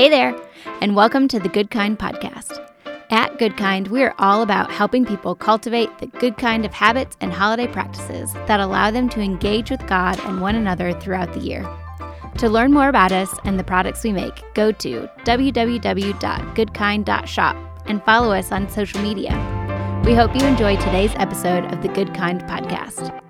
Hey there, and welcome to the GoodKind podcast. At GoodKind, we are all about helping people cultivate the good kind of habits and holiday practices that allow them to engage with God and one another throughout the year. To learn more about us and the products we make, go to www.goodkind.shop and follow us on social media. We hope you enjoy today's episode of the GoodKind podcast.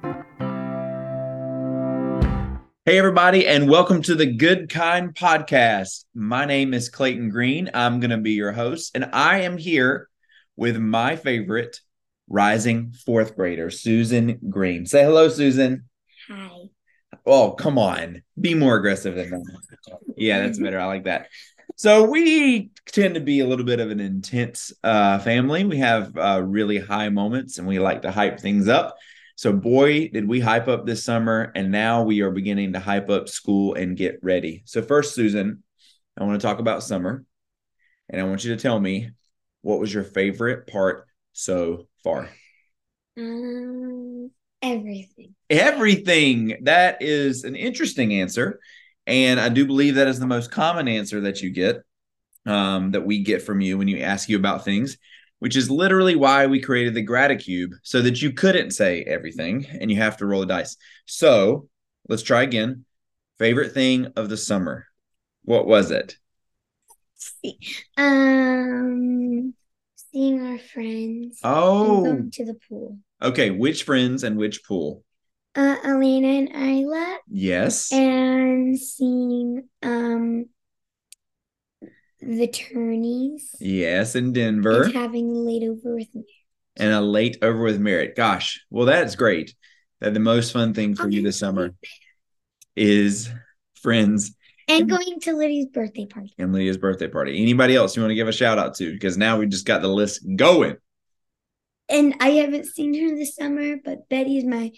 Hey, everybody, and welcome to the GoodKind Podcast. My name is Clayton Green. I'm going to be your host, and I am here with my favorite rising fourth grader, Susan Green. Say hello, Susan. Hi. Oh, come on. Be more aggressive than that. Yeah, that's better. I like that. So, we tend to be a little bit of an intense uh, family. We have uh, really high moments, and we like to hype things up. So, boy, did we hype up this summer, and now we are beginning to hype up school and get ready. So, first, Susan, I want to talk about summer, and I want you to tell me what was your favorite part so far? Um, everything. Everything. That is an interesting answer. And I do believe that is the most common answer that you get, um, that we get from you when you ask you about things which is literally why we created the Graticube so that you couldn't say everything and you have to roll a dice. So let's try again. Favorite thing of the summer. What was it? Um, seeing our friends. Oh, going to the pool. Okay, which friends and which pool? Uh, Elena and Isla. Yes. And seeing um the Turnies. Yes, in Denver. And having a late over with Merritt. And a late over with Merritt. Gosh, well, that's great. That the most fun thing for you this summer is friends and going to Lydia's birthday party. And Lydia's birthday party. Anybody else you want to give a shout out to? Because now we just got the list going. And I haven't seen her this summer, but Betty is my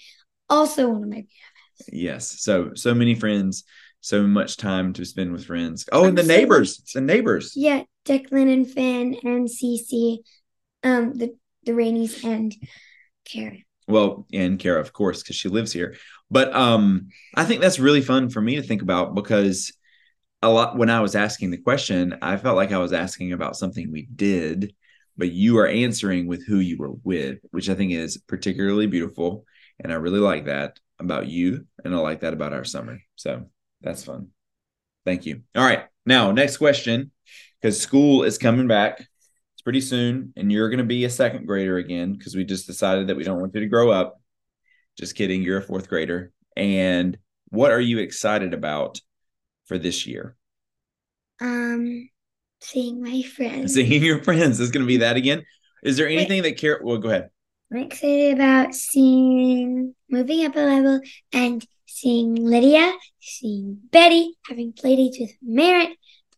also one of my BFFs. Yes. So so many friends so much time to spend with friends. Oh, and the neighbors, the neighbors. Yeah, Declan and Finn and Cece, um, the the Rainies and Karen. Well, and Cara, of course, because she lives here. But um, I think that's really fun for me to think about because a lot when I was asking the question, I felt like I was asking about something we did, but you are answering with who you were with, which I think is particularly beautiful. And I really like that about you, and I like that about our summer. So that's fun. Thank you. All right. Now, next question because school is coming back. It's pretty soon, and you're going to be a second grader again because we just decided that we don't want you to grow up. Just kidding. You're a fourth grader. And what are you excited about for this year? Um, seeing my friends. Seeing your friends is going to be that again. Is there anything Wait. that care? Well, go ahead. I'm excited about seeing moving up a level and seeing Lydia, seeing Betty, having playdates with Merritt,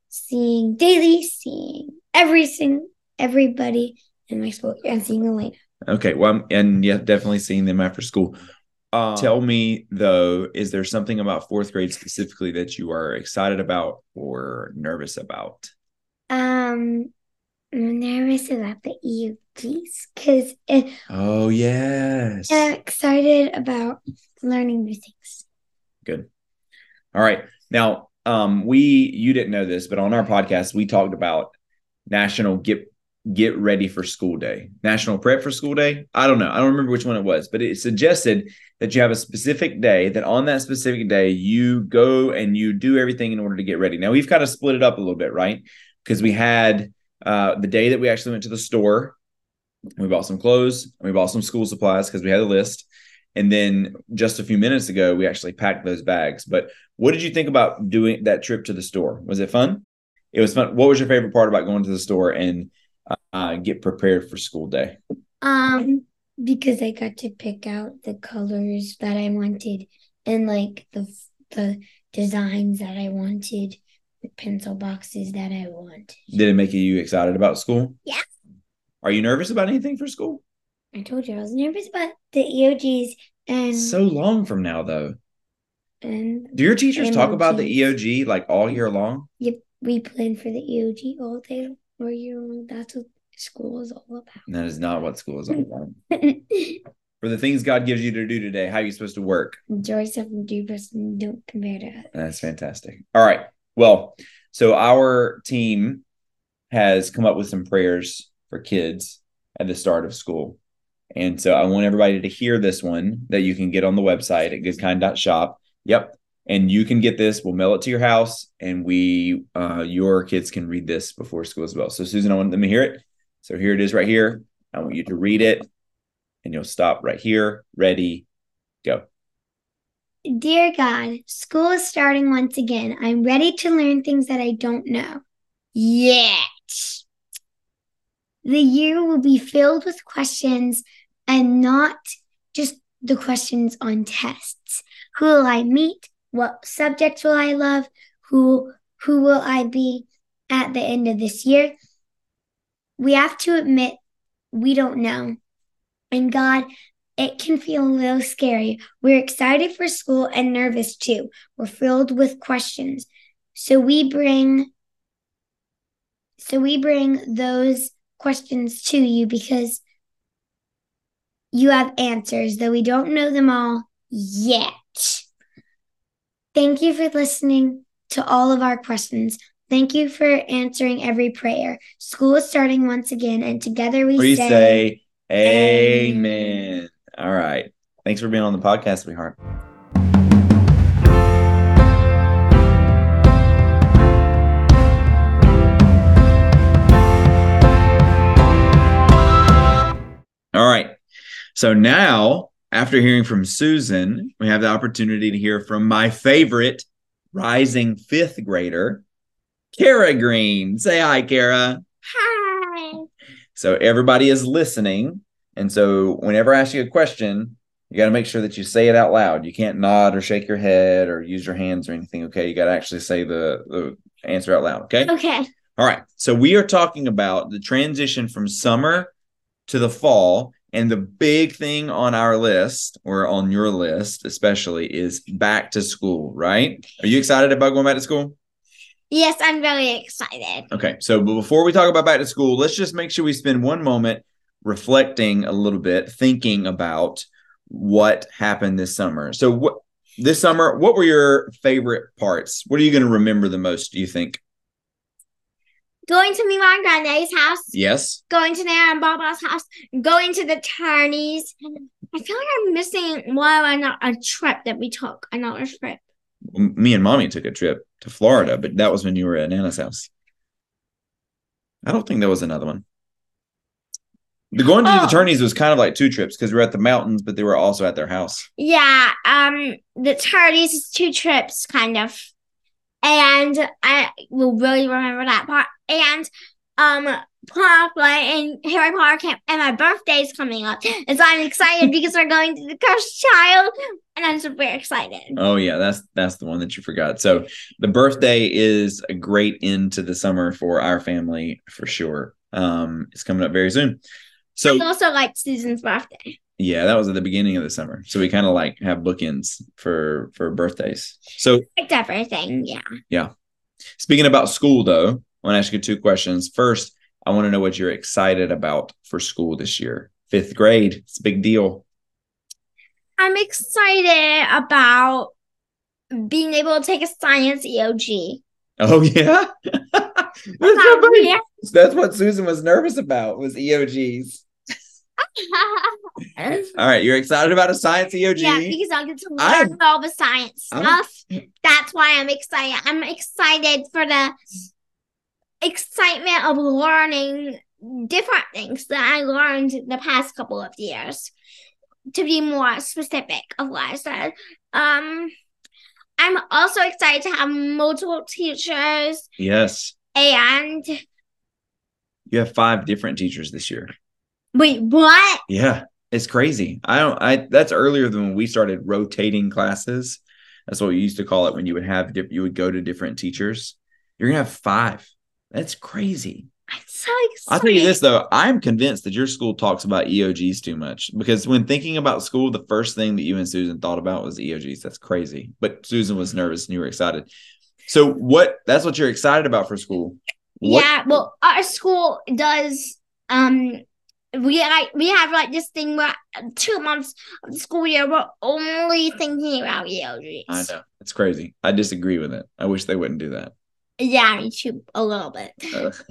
seeing Daly, seeing every single everybody in my school, and seeing Elena. Okay, well, and yeah, definitely seeing them after school. Um, Tell me though, is there something about fourth grade specifically that you are excited about or nervous about? Um, I'm nervous about the EOGs because oh yes, I'm excited about learning new things. Good. All right. Now, um, we you didn't know this, but on our podcast, we talked about National Get Get Ready for School Day, National Prep for School Day. I don't know. I don't remember which one it was, but it suggested that you have a specific day that on that specific day you go and you do everything in order to get ready. Now we've kind of split it up a little bit, right? Because we had uh, the day that we actually went to the store, we bought some clothes, and we bought some school supplies because we had a list. And then just a few minutes ago, we actually packed those bags. But what did you think about doing that trip to the store? Was it fun? It was fun. What was your favorite part about going to the store and uh, get prepared for school day? Um, because I got to pick out the colors that I wanted and like the the designs that I wanted, the pencil boxes that I wanted. Did it make you excited about school? Yeah. Are you nervous about anything for school? I told you I was nervous about the EOGs and so long from now though. And do your teachers talk about the EOG like all year long? Yep, we plan for the EOG all day all year long. That's what school is all about. that is not what school is all about. for the things God gives you to do today, how are you supposed to work? Enjoy yourself and do best and don't compare to others. That's fantastic. All right. Well, so our team has come up with some prayers for kids at the start of school. And so I want everybody to hear this one that you can get on the website at goodkind.shop. Yep. And you can get this. We'll mail it to your house and we uh your kids can read this before school as well. So Susan, I want them to hear it. So here it is right here. I want you to read it and you'll stop right here. Ready, go. Dear God, school is starting once again. I'm ready to learn things that I don't know yet. The year will be filled with questions and not just the questions on tests. Who will I meet? What subjects will I love? Who who will I be at the end of this year? We have to admit we don't know. And God, it can feel a little scary. We're excited for school and nervous too. We're filled with questions. So we bring so we bring those questions to you because you have answers, though we don't know them all yet. Thank you for listening to all of our questions. Thank you for answering every prayer. School is starting once again, and together we, We say, say Amen. amen. All right. Thanks for being on the podcast, sweetheart. All right. So now, after hearing from Susan, we have the opportunity to hear from my favorite rising fifth grader, Cara Green. Say hi, Cara. Hi. So everybody is listening. And so whenever I ask you a question, you got to make sure that you say it out loud. You can't nod or shake your head or use your hands or anything. Okay. You got to actually say the, the answer out loud. Okay. Okay. All right. So we are talking about the transition from summer to the fall. And the big thing on our list, or on your list especially, is back to school, right? Are you excited about going back to school? Yes, I'm very excited. Okay, so before we talk about back to school, let's just make sure we spend one moment reflecting a little bit, thinking about what happened this summer. So, what this summer, what were your favorite parts? What are you going to remember the most? Do you think? Going to and Grande's house, Yes. going to Nana and Baba's house, going to the Turney's. I feel like I'm missing one of a trip that we took, another trip. Me and mommy took a trip to Florida, but that was when you were at Nana's house. I don't think there was another one. The going to the Oh. attorneys was kind of like two trips because we were at the mountains, but they were also at their house. Yeah, um, the Turney's is two trips, kind of. And I will really remember that part. And um Parkland and Harry Potter camp and my birthday's coming up. And so I'm excited because we're going to the cursed child and I'm super excited. Oh yeah, that's that's the one that you forgot. So the birthday is a great end to the summer for our family for sure. Um, it's coming up very soon. So I also like Susan's birthday. Yeah, that was at the beginning of the summer. So we kind of like have bookends for for birthdays. So everything, yeah. Yeah. Speaking about school though, I want to ask you two questions. First, I want to know what you're excited about for school this year. Fifth grade, it's a big deal. I'm excited about being able to take a science EOG. Oh yeah, that's, so. That's what Susan was nervous about was EOGs. All right, you're excited about a science EOG. Yeah, because I get to learn I'm- all the science I'm- stuff. That's why I'm excited. I'm excited for the excitement of learning different things that I learned the past couple of years. To be more specific of what I said. Um I'm also excited to have multiple teachers Yes, and you have five different teachers this year. Wait, what? Yeah, it's crazy. I don't. I that's earlier than when we started rotating classes. That's what we used to call it when you would have you would go to different teachers. You're gonna have five. That's crazy. I'm so excited. I'll tell you this though, I'm convinced that your school talks about EOGs too much because when thinking about school, the first thing that you and Susan thought about was EOGs. That's crazy. But Susan was nervous and you were excited. So what? That's what you're excited about for school. What, Yeah, well, our school does. Um, we like we have like this thing where two months of the school year we're only thinking about EOGs. I know it's crazy. I disagree with it. I wish they wouldn't do that. Yeah, me too, a little bit. Uh,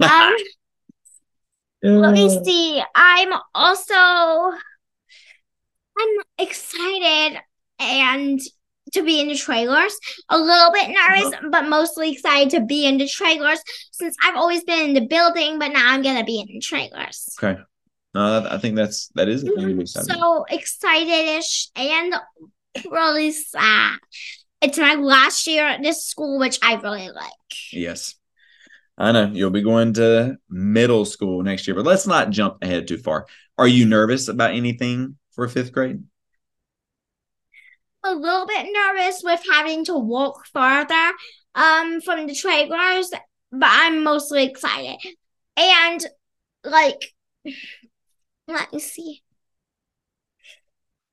Um, let me see. I'm also I'm excited and to be in the trailers. A little bit nervous, but mostly excited to be in the trailers since I've always been in the building, but now I'm gonna be in the trailers. Okay. No, that- I think that's that is really exciting. So excited-ish and really sad. It's my last year at this school, which I really like. Yes. I know you'll be going to middle school next year, but let's not jump ahead too far. Are you nervous about anything for fifth grade? a little bit nervous with having to walk farther um from the trailers, but I'm mostly excited. And like let me see.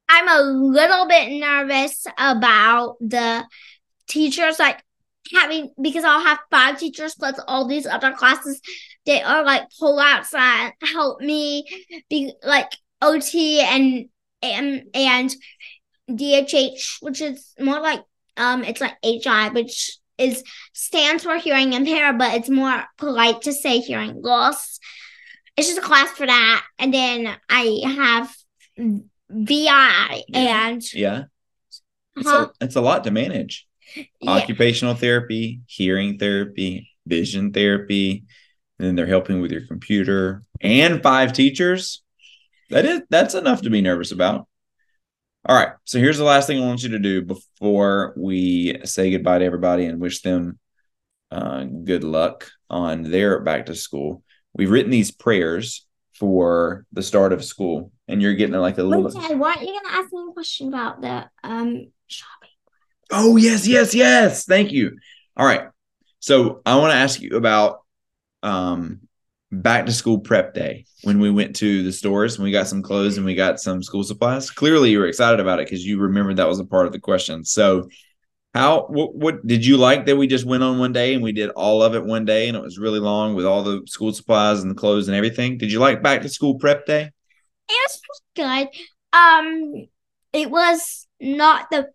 I'm a little bit nervous about the teachers like having because I'll have five teachers plus all these other classes They are like pull outs and help me be like OT and and and DHH, which is more like um, it's like HI, which is stands for hearing impaired, but it's more polite to say hearing loss. It's just a class for that, and then I have VI and Yeah. It's, huh? a, it's a lot to manage. yeah, Occupational therapy, hearing therapy, vision therapy, and then they're helping with your computer and five teachers. That is that's enough to be nervous about. All right. So here's the last thing I want you to do before we say goodbye to everybody and wish them uh, good luck on their back to school. We've written these prayers for the start of school, and you're getting like a little. Dad, weren't you gonna ask me a question about the um shopping? Oh, yes, yes, yes. Thank you. All right. So I want to ask you about um back to school prep day when we went to the stores and we got some clothes and we got some school supplies. Clearly you were excited about it because you remembered that was a part of the question. So how what, what did you like that we just went on one day and we did all of it one day and it was really long with all the school supplies and the clothes and everything? Did you like back to school prep day? It was good. Um, it was not the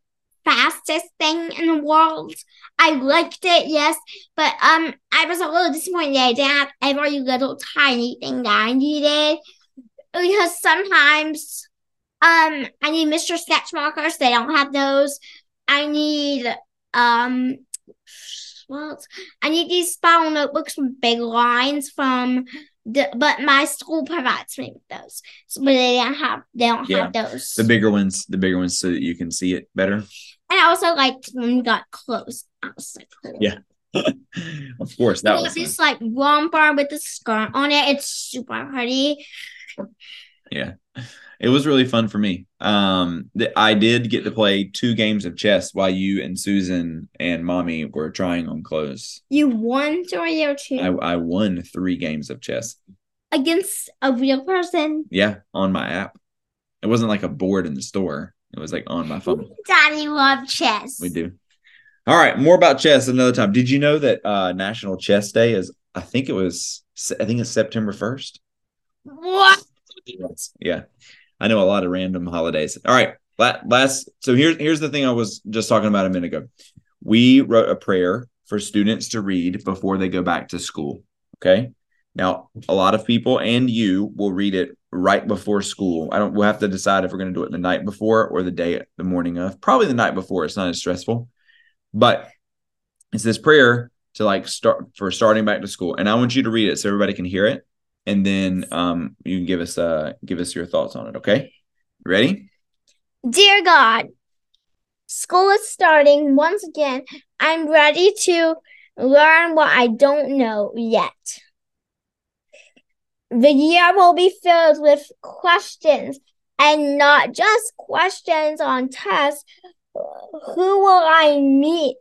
fastest thing in the world. I liked it, yes, but um, I was a little disappointed I didn't have every little tiny thing that I needed because sometimes um I need Mr. Sketch markers. They don't have those. I need um. What else? I need these spiral notebooks with big lines from the, but my school provides me with those. So, but they don't have they don't Yeah. have those. The bigger ones, the bigger ones so that you can see it better. and I also liked when we got close. I was like. Yeah. of course, that was this like romper with the skirt on it. It's super pretty. Yeah. It was really fun for me. Um, th- I did get to play two games of chess while you and Susan and mommy were trying on clothes. You won three or two I, I won three games of chess. against a real person. Yeah, on my app. It wasn't like a board in the store. It was like on my phone. Daddy love chess. We do. All right, more about chess another time. Did you know that uh, National Chess Day is? I think it was. I think it's September first. What? Yeah, I know a lot of random holidays. All right, last. So here's here's the thing I was just talking about a minute ago. We wrote a prayer for students to read before they go back to school. Okay. Now, a lot of people and you will read it right before school. I don't. We'll have to decide if we're going to do it the night before or the day, the morning of. Probably the night before. It's not as stressful, but it's this prayer to like start for starting back to school. And I want you to read it so everybody can hear it, and then um you can give us uh give us your thoughts on it. Okay, ready? Dear God, school is starting once again. I'm ready to learn what I don't know yet. The year will be filled with questions and not just questions on tests. Who will I meet?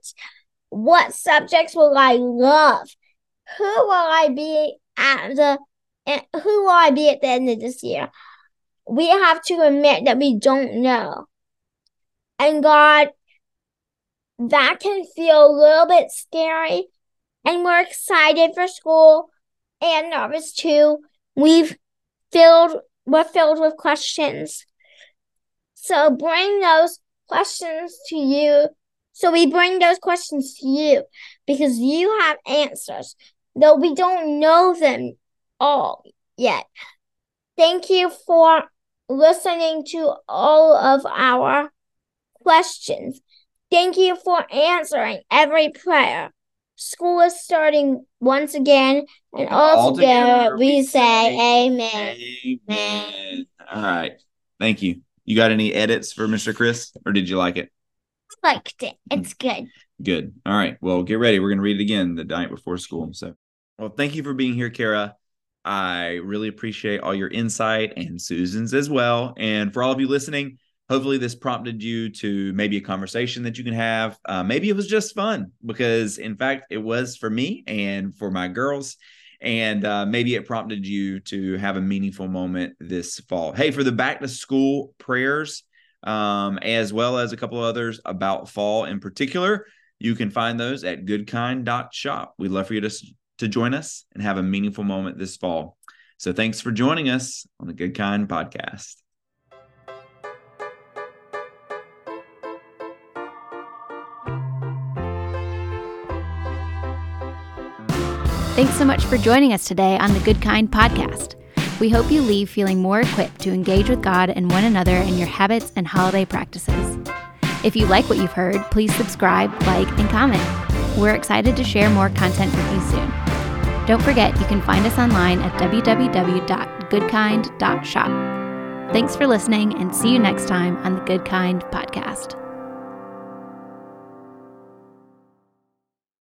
What subjects will I love? Who will I be at the and who will I be at the end of this year? We have to admit that we don't know. And God, that can feel a little bit scary. And we're excited for school and nervous too. We've filled we're filled with questions. So bring those questions to you So we bring those questions to you because you have answers, though we don't know them all yet. Thank you for listening to all of our questions. Thank you for answering every prayer. School is starting once again, and all, All together together we say amen. Amen. All right. Thank you. You got any edits for Mr. Chris, or did you like it? I Liked it. Hmm. It's good. Good. All right. Well, get ready. We're going to read it again the night before school. So, well, thank you for being here, Cara. I really appreciate all your insight and Susan's as well. And for all of you listening, hopefully this prompted you to maybe a conversation that you can have. Uh, maybe it was just fun because, in fact, it was for me and for my girls. And uh, maybe it prompted you to have a meaningful moment this fall. Hey, for the back to school prayers, um, as well as a couple of others about fall in particular, you can find those at goodkind.shop. We'd love for you to, to join us and have a meaningful moment this fall. So thanks for joining us on the GoodKind podcast. Thanks so much for joining us today on the GoodKind podcast. We hope you leave feeling more equipped to engage with God and one another in your habits and holiday practices. If you like what you've heard, please subscribe, like, and comment. We're excited to share more content with you soon. Don't forget, you can find us online at www.goodkind.shop. Thanks for listening and see you next time on the Good Kind podcast.